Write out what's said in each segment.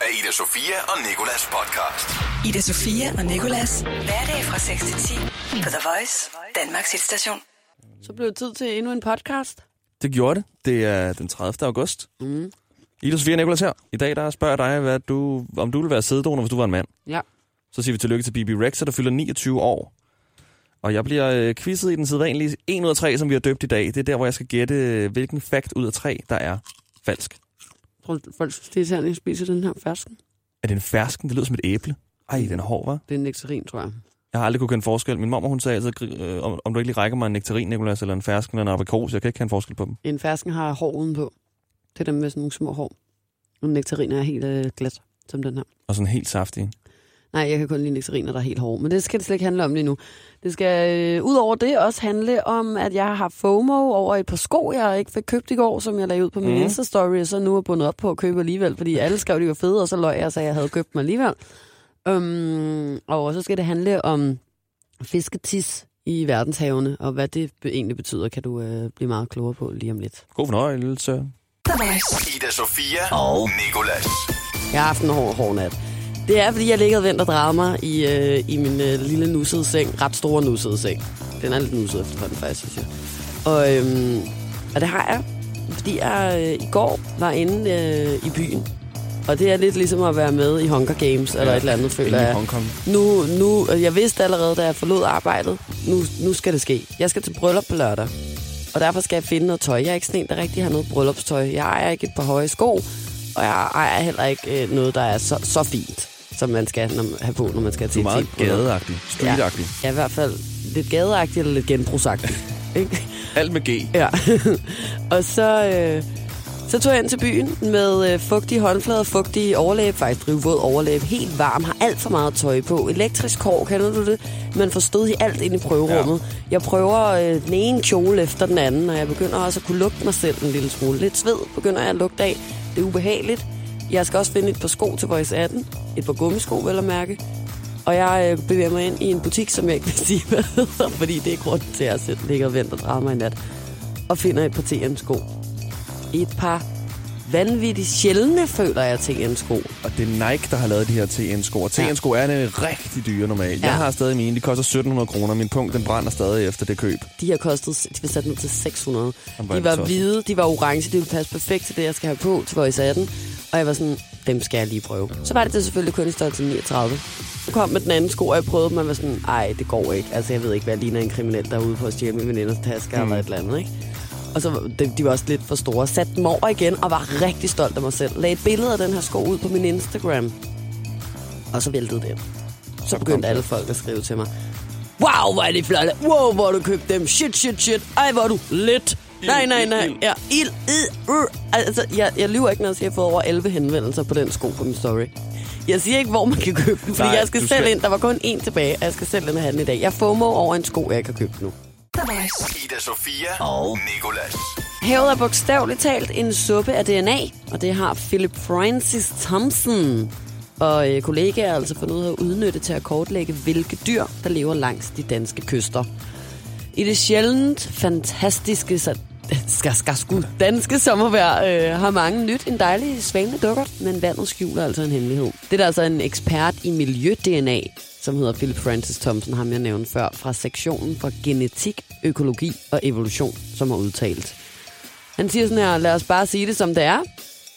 af Ida Sofia og Nikolas podcast. Ida Sofia og Nikolas. Hverdag fra 6 til 10 på The Voice, Danmarks hitstation. Så blev det tid til endnu en podcast. Det gjorde det. Det er den 30. august. Mm. Ida Sofia Nikolas her. I dag der spørger jeg dig, hvad du, om du vil være sæddonor, hvis du var en mand. Ja. Så siger vi tillykke til Bibi Rex, der fylder 29 år. Og jeg bliver øh, quizzet i den sædvanlige 1 ud af 3, som vi har døbt i dag. Det er der, hvor jeg skal gætte, øh, hvilken fakt ud af 3, der er falsk. Folk synes, det er sådan, at spiser den her fersken? Er det en fersken? Det lyder som et æble. Ej, den er hård, hva'? Det er en nektarin, tror jeg. Jeg har aldrig kunne kende forskel. Min mor, hun sagde altid, øh, om, om du ikke lige rækker mig en nektarin, Nicolas, eller en fersken eller en aprikos. Jeg kan ikke kende forskel på dem. En fersken har hår udenpå. Det er dem med sådan nogle små hår. Og en nektarin er helt øh, glat, som den her. Og sådan helt saftig. Nej, jeg kan kun lide nektariner, der er helt hårde. Men det skal det slet ikke handle om lige nu. Det skal øh, ud over det også handle om, at jeg har FOMO over et par sko, jeg ikke fik købt i går, som jeg lagde ud på min Mhm. Insta-story, og så nu er bundet op på at købe alligevel, fordi alle skrev, de var fede, og så løg jeg og sagde, at jeg havde købt dem alligevel. Um, og så skal det handle om fisketis i verdenshavene, og hvad det egentlig betyder, kan du øh, blive meget klogere på lige om lidt. God fornøjelse. Ida Sofia og Nikolas. Jeg har haft en hård, hård nat. Det er, fordi jeg ligger og venter mig i, øh, i min øh, lille nussede seng. Ret store nussede seng. Den er lidt nusset efterhånden, faktisk, synes jeg. Og, øhm, og det har jeg, fordi jeg øh, i går var inde øh, i byen. Og det er lidt ligesom at være med i Hunger Games, eller Ja, et eller andet, føler jeg. Hongkong. Nu, nu, jeg vidste allerede, da jeg forlod arbejdet, nu, nu skal det ske. Jeg skal til bryllup på lørdag. Og derfor skal jeg finde noget tøj. Jeg er ikke sådan en, der rigtig har noget bryllupstøj. Jeg ejer ikke et par høje sko, og jeg ejer heller ikke øh, noget, der er så, så fint, som man skal når, have på, når man skal Du til er et meget fint bryllup. gadeagtig. Streetagtig. Ja, i hvert fald lidt gadeagtigt eller lidt genbrugsagtigt. ikke? Alt med G. Ja. og så, øh, så tog jeg ind til byen med øh, fugtige håndflader, fugtige overlæb, faktisk drivvåd overlæb, helt varm, har alt for meget tøj på. Elektrisk hår, kender du det? Man får stød i alt ind i prøverummet. Ja. Jeg prøver øh, den ene kjole efter den anden, og jeg begynder også at kunne lugte mig selv en lille smule. Lidt sved begynder jeg at lugte af. Det er ubehageligt. Jeg skal også finde et par sko til Voice 18. Et par gummisko, vel at mærke. Og jeg øh, bevæger mig ind i en butik, som jeg ikke vil sige, hvad hedder, fordi det er grund til, at jeg selv ligger og venter og mig i nat. Og finder et par TM-sko. Et par vanvittigt sjældne, føler jeg, TM-sko. Og det er Nike, der har lavet de her TN-sko. Og TN-sko er nemlig rigtig dyre normalt. Ja. Jeg har stadig mine. De koster 1700 kroner. Min punkt, den brænder stadig efter det køb. De har kostet, de var sat ned til 600. Jamen, hvor er De var hvide, de var orange, de ville passe perfekt til det, jeg skal have på til Voice 18. Og jeg var sådan, dem skal jeg lige prøve. Så var det det selvfølgelig kun i størrelse 39. Så kom med den anden sko, og jeg prøvede, man var sådan, ej, det går ikke. Altså, jeg ved ikke, hvad jeg ligner en kriminel, der er ude på at stjæle min veninders taske mm. eller et eller andet, ikke? Og så de, de var også lidt for store. Satte dem over igen, og var rigtig stolt af mig selv. Lagde et billede af den her sko ud på min Instagram. Og så væltede det. Så begyndte alle folk at skrive til mig. Wow, hvor er de flotte. Wow, hvor du købt dem. Shit, shit, shit. Ej, hvor er du lidt. Nej, nej, nej. Ja, ild, ild, uh. Altså, jeg, jeg lyver ikke, når jeg siger, at jeg har fået over 11 henvendelser på den sko på min story. Jeg siger ikke, hvor man kan købe den, fordi Nej, jeg skal du selv skal- ind. Der var kun én tilbage, og jeg skal selv ind og have den i dag. Jeg får FOMO over en sko, jeg ikke har købt nu. The Voice. Ida Sofia og Nikolas. Havet er bogstaveligt talt en suppe af DNA, og det har Philip Francis Thompson og øh, kollegaer altså fundet ud af at udnytte til at kortlægge, hvilke dyr, der lever langs de danske kyster. I det sjældent fantastiske skal, skal sgu danske sommervejr øh, har mange nyt en dejlig svane dukker, men vandet skjuler altså en hemmelighed. Det er der altså en ekspert i miljø-DNA, som hedder Philip Francis Thompson, ham jeg nævnte før, fra sektionen for genetik, økologi og evolution, som har udtalt. Han siger sådan her, lad os bare sige det som det er.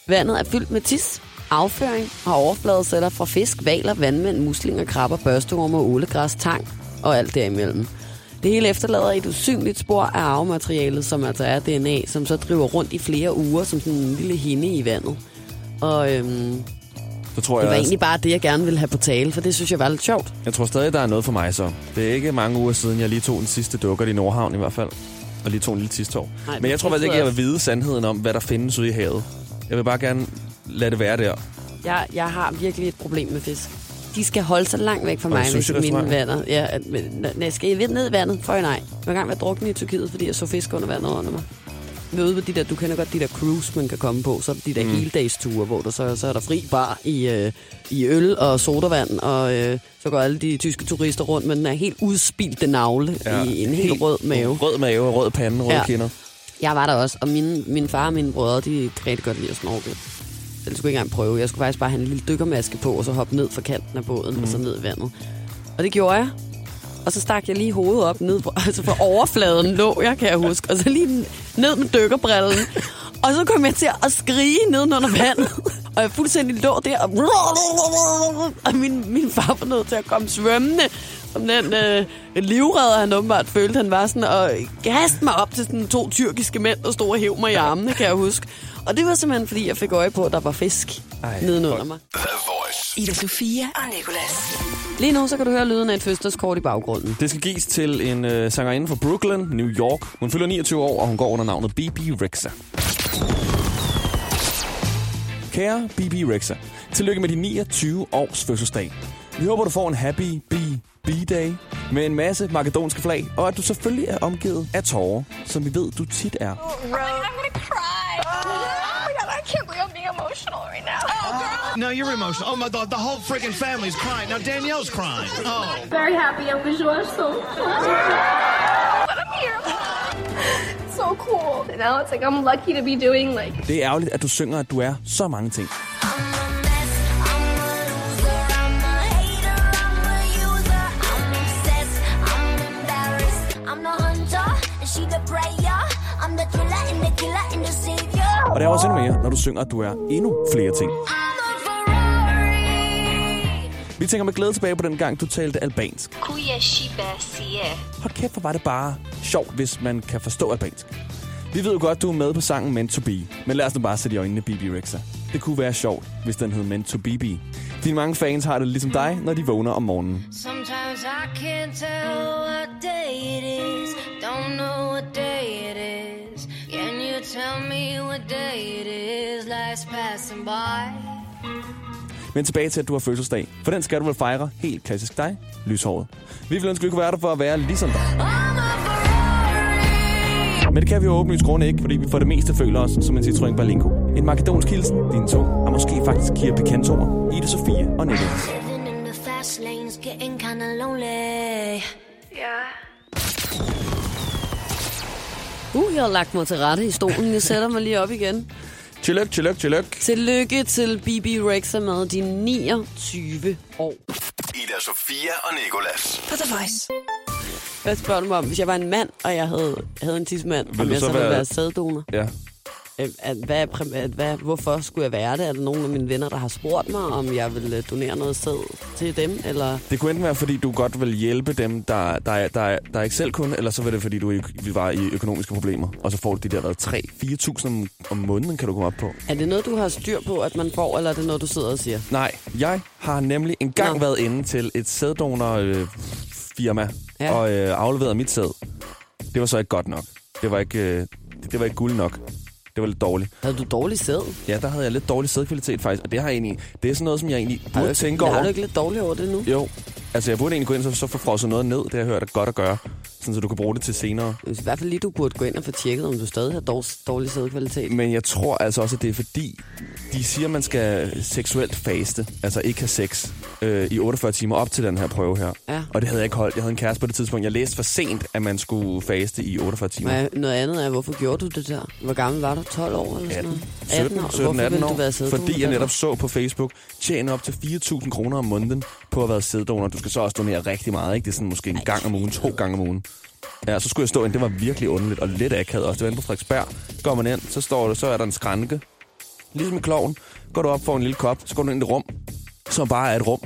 Vandet er fyldt med tis, afføring og overfladeceller fra fisk, valer, vandmænd, muslinger, krabber, børsteorme, ålegræs, tang og alt derimellem. Det hele efterlader et usynligt spor af arvematerialet, som altså er DNA, som så driver rundt i flere uger som sådan en lille hinde i vandet. Og øhm, Så tror det jeg, var også, egentlig bare det, jeg gerne ville have på tale, for det synes jeg var lidt sjovt. jeg tror stadig, der er noget for mig så. Det er ikke mange uger siden, jeg lige tog den sidste dukker i Nordhavn i hvert fald. Og lige tog en lille tistår. Nej, Men jeg det tror faktisk ikke, jeg vil vide sandheden om, hvad der findes ude i havet. Jeg vil bare gerne lade det være der. Jeg, jeg har virkelig et problem med fisk. De skal holde sig langt væk fra Og mig, hvis mine vandet. Ja, at- men når jeg skal ned i vandet, jeg nej. Jeg var engang været drukne i Tyrkiet, fordi jeg så fisk under vandet under mig. Er ude på de der, du kender godt de der cruise, man kan komme på. Så er de der mm. heldagsture, hvor der så, så er der fri bar i, øh, i øl og sodavand, og øh, så går alle de tyske turister rundt med den her helt udspildte navle ja. i en helt rød mave. Rød mave, rød pande, røde Ja. kinder. Jeg var der også, og min, min far og mine brødre, de kan rigtig godt lide at snorke. Eller skulle ikke engang prøve. Jeg skulle faktisk bare have en lille dykkermaske på, og så hoppe ned fra kanten af båden, mm. og så ned i vandet. Og det gjorde jeg. Og så stak jeg lige hovedet op ned på, altså for overfladen lå jeg, kan jeg huske. Og så lige ned med dykkerbrillen. Og så kom jeg til at skrige nedenunder vandet. Og jeg fuldstændig lå der, og, og min, min far var nødt til at komme svømmende. Som den øh, livredder, han åbenbart følte, han var sådan, og gaste mig op til sådan to tyrkiske mænd, der stod og hæv mig i armene, kan jeg huske. Og det var simpelthen, fordi jeg fik øje på, at der var fisk Ej, nedenunder mig. Ida Sofia og Nicolas. Lige nu, så kan du høre lyden af et fødselskort i baggrunden. Det skal gives til en øh, sangerinde fra Brooklyn, New York. Hun fylder 29 år, og hun går under navnet BB Rexa. Kære BB Rexa, tillykke med din 29 års fødselsdag. Vi håber, du får en happy BB-day med en masse makedonske flag, og at du selvfølgelig er omgivet af tårer, som vi ved, du tit er. I'm gonna cry. Oh my god, I can't believe I'm being emotional right now. Oh, girl. No, you're emotional. Oh my god, the whole freaking family's crying. Now Danielle's crying. Oh. Very happy. I'm visual so. But I'm here. so cool. And now it's like I'm lucky to be doing like Det er ærgerligt, at du synger, at du er så mange ting. Og det er også endnu mere, når du synger, at du er endnu flere ting. Vi tænker med glæde tilbage på den gang, du talte albansk. Kuya Shiba Sia. Hold kæft, hvor var det bare sjovt, hvis man kan forstå albansk. Vi ved jo godt, du er med på sangen Meant to Be, men lad os nu bare sætte i øjnene BB Rexa. Det kunne være sjovt, hvis den hed Meant to BB. Dine mange fans har det ligesom dig, når de vågner om morgenen. Sometimes I can't tell Men tilbage til, at du har fødselsdag. For den skal du vel fejre helt klassisk dig, lyshåret. Vi vil ønske, at vi kunne være der for at være ligesom dig. Men det kan vi jo åbenlyst grunde ikke, fordi vi for det meste føler os som en Citroën Berlingo. En makedonsk hilsen, din to, og måske faktisk Kia Picantoer, Ida Sofia og Nicholas. Living Uh, jeg har lagt mig til rette i stolen. Jeg sætter mig lige op igen. Tillykke, tillykke, tillykke. Tillykke til BB Rexa med de 29 år. Ida Sofia og Nicolas. På The Voice. Hvad spørger du mig om? Hvis jeg var en mand, og jeg havde, havde en tidsmand, om jeg så så ville være- være sæddonor? Ja. Øh, at, hvad, at, hvad, hvorfor skulle jeg være det? Er der nogen af mine venner, der har spurgt mig, om jeg vil øh, donere noget sæd til dem? Eller Det kunne enten være, fordi du godt vil hjælpe dem, der, der, er- der, er- der er ikke selv kun, eller så var det, fordi du var i økonomiske problemer. Og så får du de der hvad, 3-4.000 om, om måneden, kan du komme op på. er det noget, du har styr på, at man får, eller er det noget, du sidder og siger? Nej, jeg har nemlig engang Nå. været inde til et sæddonor øh, firma ja. og øh, afleveret mit sæd. Det var så ikke godt nok. Det var ikke, øh, det, det var ikke guld nok. Det var lidt dårligt. Havde du dårlig sæd? Ja, der havde jeg lidt dårlig sædkvalitet faktisk, og det har jeg egentlig, det er sådan noget, som jeg egentlig burde ikke- tænke Har du over. ikke lidt dårligt over det nu? Jo, altså jeg burde egentlig gå ind og så, så få frosset noget ned, det har jeg hørt er godt at gøre, sådan så du kan bruge det til senere. I hvert fald lige, du burde gå ind og få tjekket, om du stadig har dårlig, sædkvalitet. Men jeg tror altså også, at det er fordi, de siger, at man skal seksuelt faste, altså ikke have sex, øh, i 48 timer op til den her prøve her. Ja. Og det havde jeg ikke holdt. Jeg havde en kæreste på det tidspunkt. Jeg læste for sent, at man skulle faste i 48 timer. Nej, noget andet er, hvorfor gjorde du det der? Hvor gammel var du? 12 år eller sådan 18, noget? 17, år. 17 hvorfor 18 ville du år. være? Fordi jeg netop så på Facebook, tjene op til 4.000 kroner om måneden på at være sæddonor. Du skal så også donere rigtig meget, ikke? Det er sådan måske en gang om ugen, to gange om ugen. Ja, så skulle jeg stå ind. Det var virkelig underligt og lidt akavet også. Det var inde på Frederiksberg. Går man ind, så står der, så er der en skranke. Ligesom i kloven. Går du op for en lille kop, så går du ind i et rum, som bare er et rum.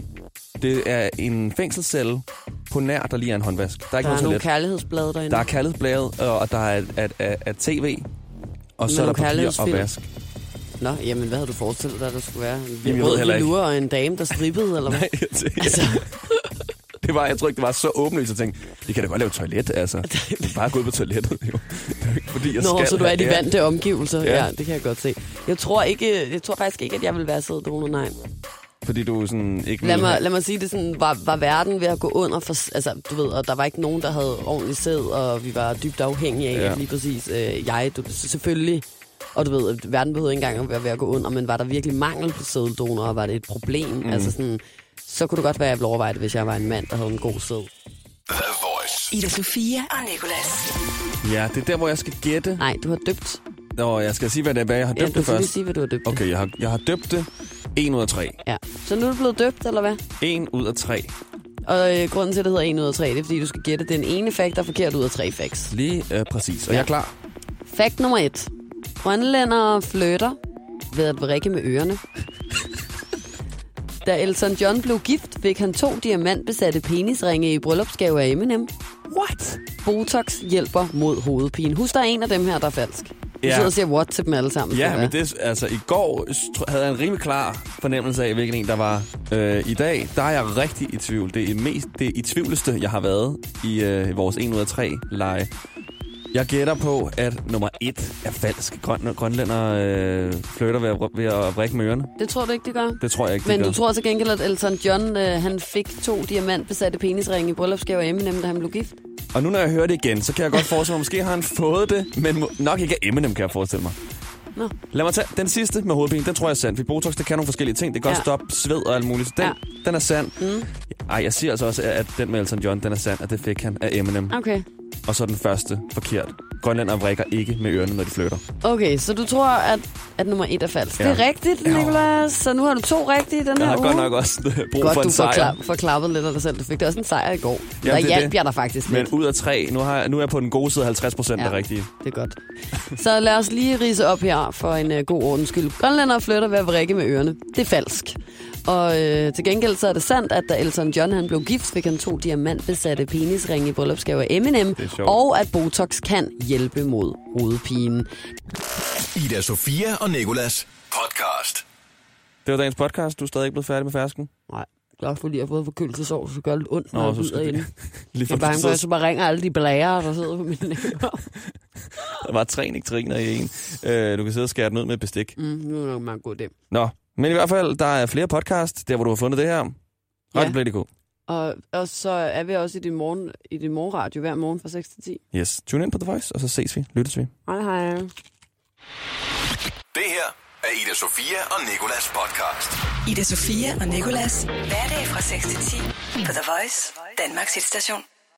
Det er en fængselscelle på nær, der lige er en håndvask. Der er ikke Der er noget nogle kærlighedsblade derinde. Der er kærlighedsbladet, øh, og der er et, et, et, et tv. Og så er der papir og vask. Nå, jamen hvad havde du forestillet dig, der skulle være? En Jamen, rød velure og en dame, der strippede, eller hvad? Nej, jeg tænker- Altså, det var, jeg tror ikke, det var så åbenlyst, at tænke, vi kan da godt lave toilet, altså. Bare gå ud på toilettet, jo. Det er ikke, fordi jeg Nå, skal så du er i de vante omgivelser. Ja. Ja. det kan jeg godt se. Jeg tror, ikke, jeg tror faktisk ikke, at jeg vil være sæddonor, nej. Fordi du sådan ikke Lad mig, have- lad mig sige det sådan, var, var verden ved at gå under for, altså du ved, og der var ikke nogen, der havde ordentlig sæd, og vi var dybt afhængige af Ja. lige præcis øh, jeg, du, selvfølgelig, og du ved, at verden behøvede ikke engang at være ved at gå under, men var der virkelig mangel på sæddonorer, var det et problem, mm. altså sådan, så kunne det godt være, at jeg ville overveje det, hvis jeg var en mand, der havde en god sæd. Ida Sofia og Nicolas. Ja, det er der, hvor jeg skal gætte. Nej, du har døbt Nå, jeg skal sige, hvad det er, hvad jeg har Ja, døbt du det først. sige, hvad du har døbt. Okay, jeg har, jeg har døbt det 1 ud af 3. Ja. Så nu er du blevet døbt, eller hvad? 1 ud af 3. Og øh, grunden til, at det hedder 1 ud af 3, det er, fordi du skal gætte den ene fact, der er forkert ud af tre facts. Lige øh, præcis. Og Ja. jeg er klar. Fact nummer 1. Grønlændere flytter ved at vrikke med ørerne. Da Elton John blev gift, fik han to diamantbesatte penisringe i bryllupsgave af Eminem. What? Botox hjælper mod hovedpine. Husk, der er en af dem her, der er falsk. Du Ja. sidder og siger what til dem alle sammen. Ja, men det, altså, i går havde jeg en rimelig klar fornemmelse af, hvilken en der var. Øh, I dag, der er jeg rigtig i tvivl. Det er mest det er i tvivleste, jeg har været i øh, vores 1 ud af 3 leje. Jeg gætter på, at nummer 1 er falsk. Grøn, grønlænder øh, flytter ved at, ved at vrikke med ørerne. det tror du ikke, det gør? Det tror jeg ikke, Men det du gør. tror til gengæld, at Elton John øh, han fik to diamantbesatte penisringe i bryllupsgave af Eminem, da han blev gift? Og nu når jeg hører det igen, så kan jeg godt forestille mig, måske har han fået det, men nok ikke af Eminem, kan jeg forestille mig. Nå. Lad mig tage den sidste med hovedpine. Den tror jeg er sand. For Botox, det kan nogle forskellige ting. Det kan også Ja. stoppe sved og alt muligt. Så den, Ja. den er sand. Mm. Ej, jeg siger altså også, at den med Elton John, den er sand, at det fik han af Eminem. Okay. Og så den første forkert. Grønlænder vrikker ikke med ørerne, når de flytter. Okay, så du tror, at, at nummer et er falsk. Ja. Det er rigtigt. Nicolas. Så nu har du to rigtige den Jeg her har uge. godt nok også øh, brug Godt, for du en sejr. kla- får klappet lidt af dig selv. Du fik da også en sejr i går. Jamen, der det er hjalp det. jeg dig faktisk Men lidt. ud af tre, nu, har jeg, nu er jeg på den gode side 50 procent Ja. rigtige. Det er godt. Så lad os lige rise op her for en uh, god ordens skyld. Grønlændere flytter ved at vrikke med ørerne. Det er falsk. Og øh, til gengæld så er det sandt, at da Elton John han blev gift, fik han to diamantbesatte penisringe i bryllupsgave af Eminem. Det sjovt. Og at Botox kan hjælpe mod hovedpine. Ida Sofia og Nikolas podcast. Det var dagens podcast. Du er stadig ikke blevet færdig med fersken. Nej, glad for lige at have fået forkølelsesår, så det gør lidt ondt, når Nå, jeg er det- inde. Lige Jeg er bange for, at jeg så bare ringer alle de blære, der sidder på mine læber. Der var tre nektariner i en. Øh, du kan sidde og skære den ud med et bestik. Mm, nu er det nok meget god idé. Nå, men i hvert fald, der er flere podcast, der hvor du har fundet det her. Ja. Og, og så er vi også i din, morgen, i din morgenradio hver morgen fra 6 til 10. Yes, tune ind på The Voice, og så ses vi. Lyttes vi. Hej hej. Det her er Ida Sofia og Nikolas podcast. Ida Sofia og Nicolas. Hverdag fra 6 til 10 på The Voice, Danmarks hitstation.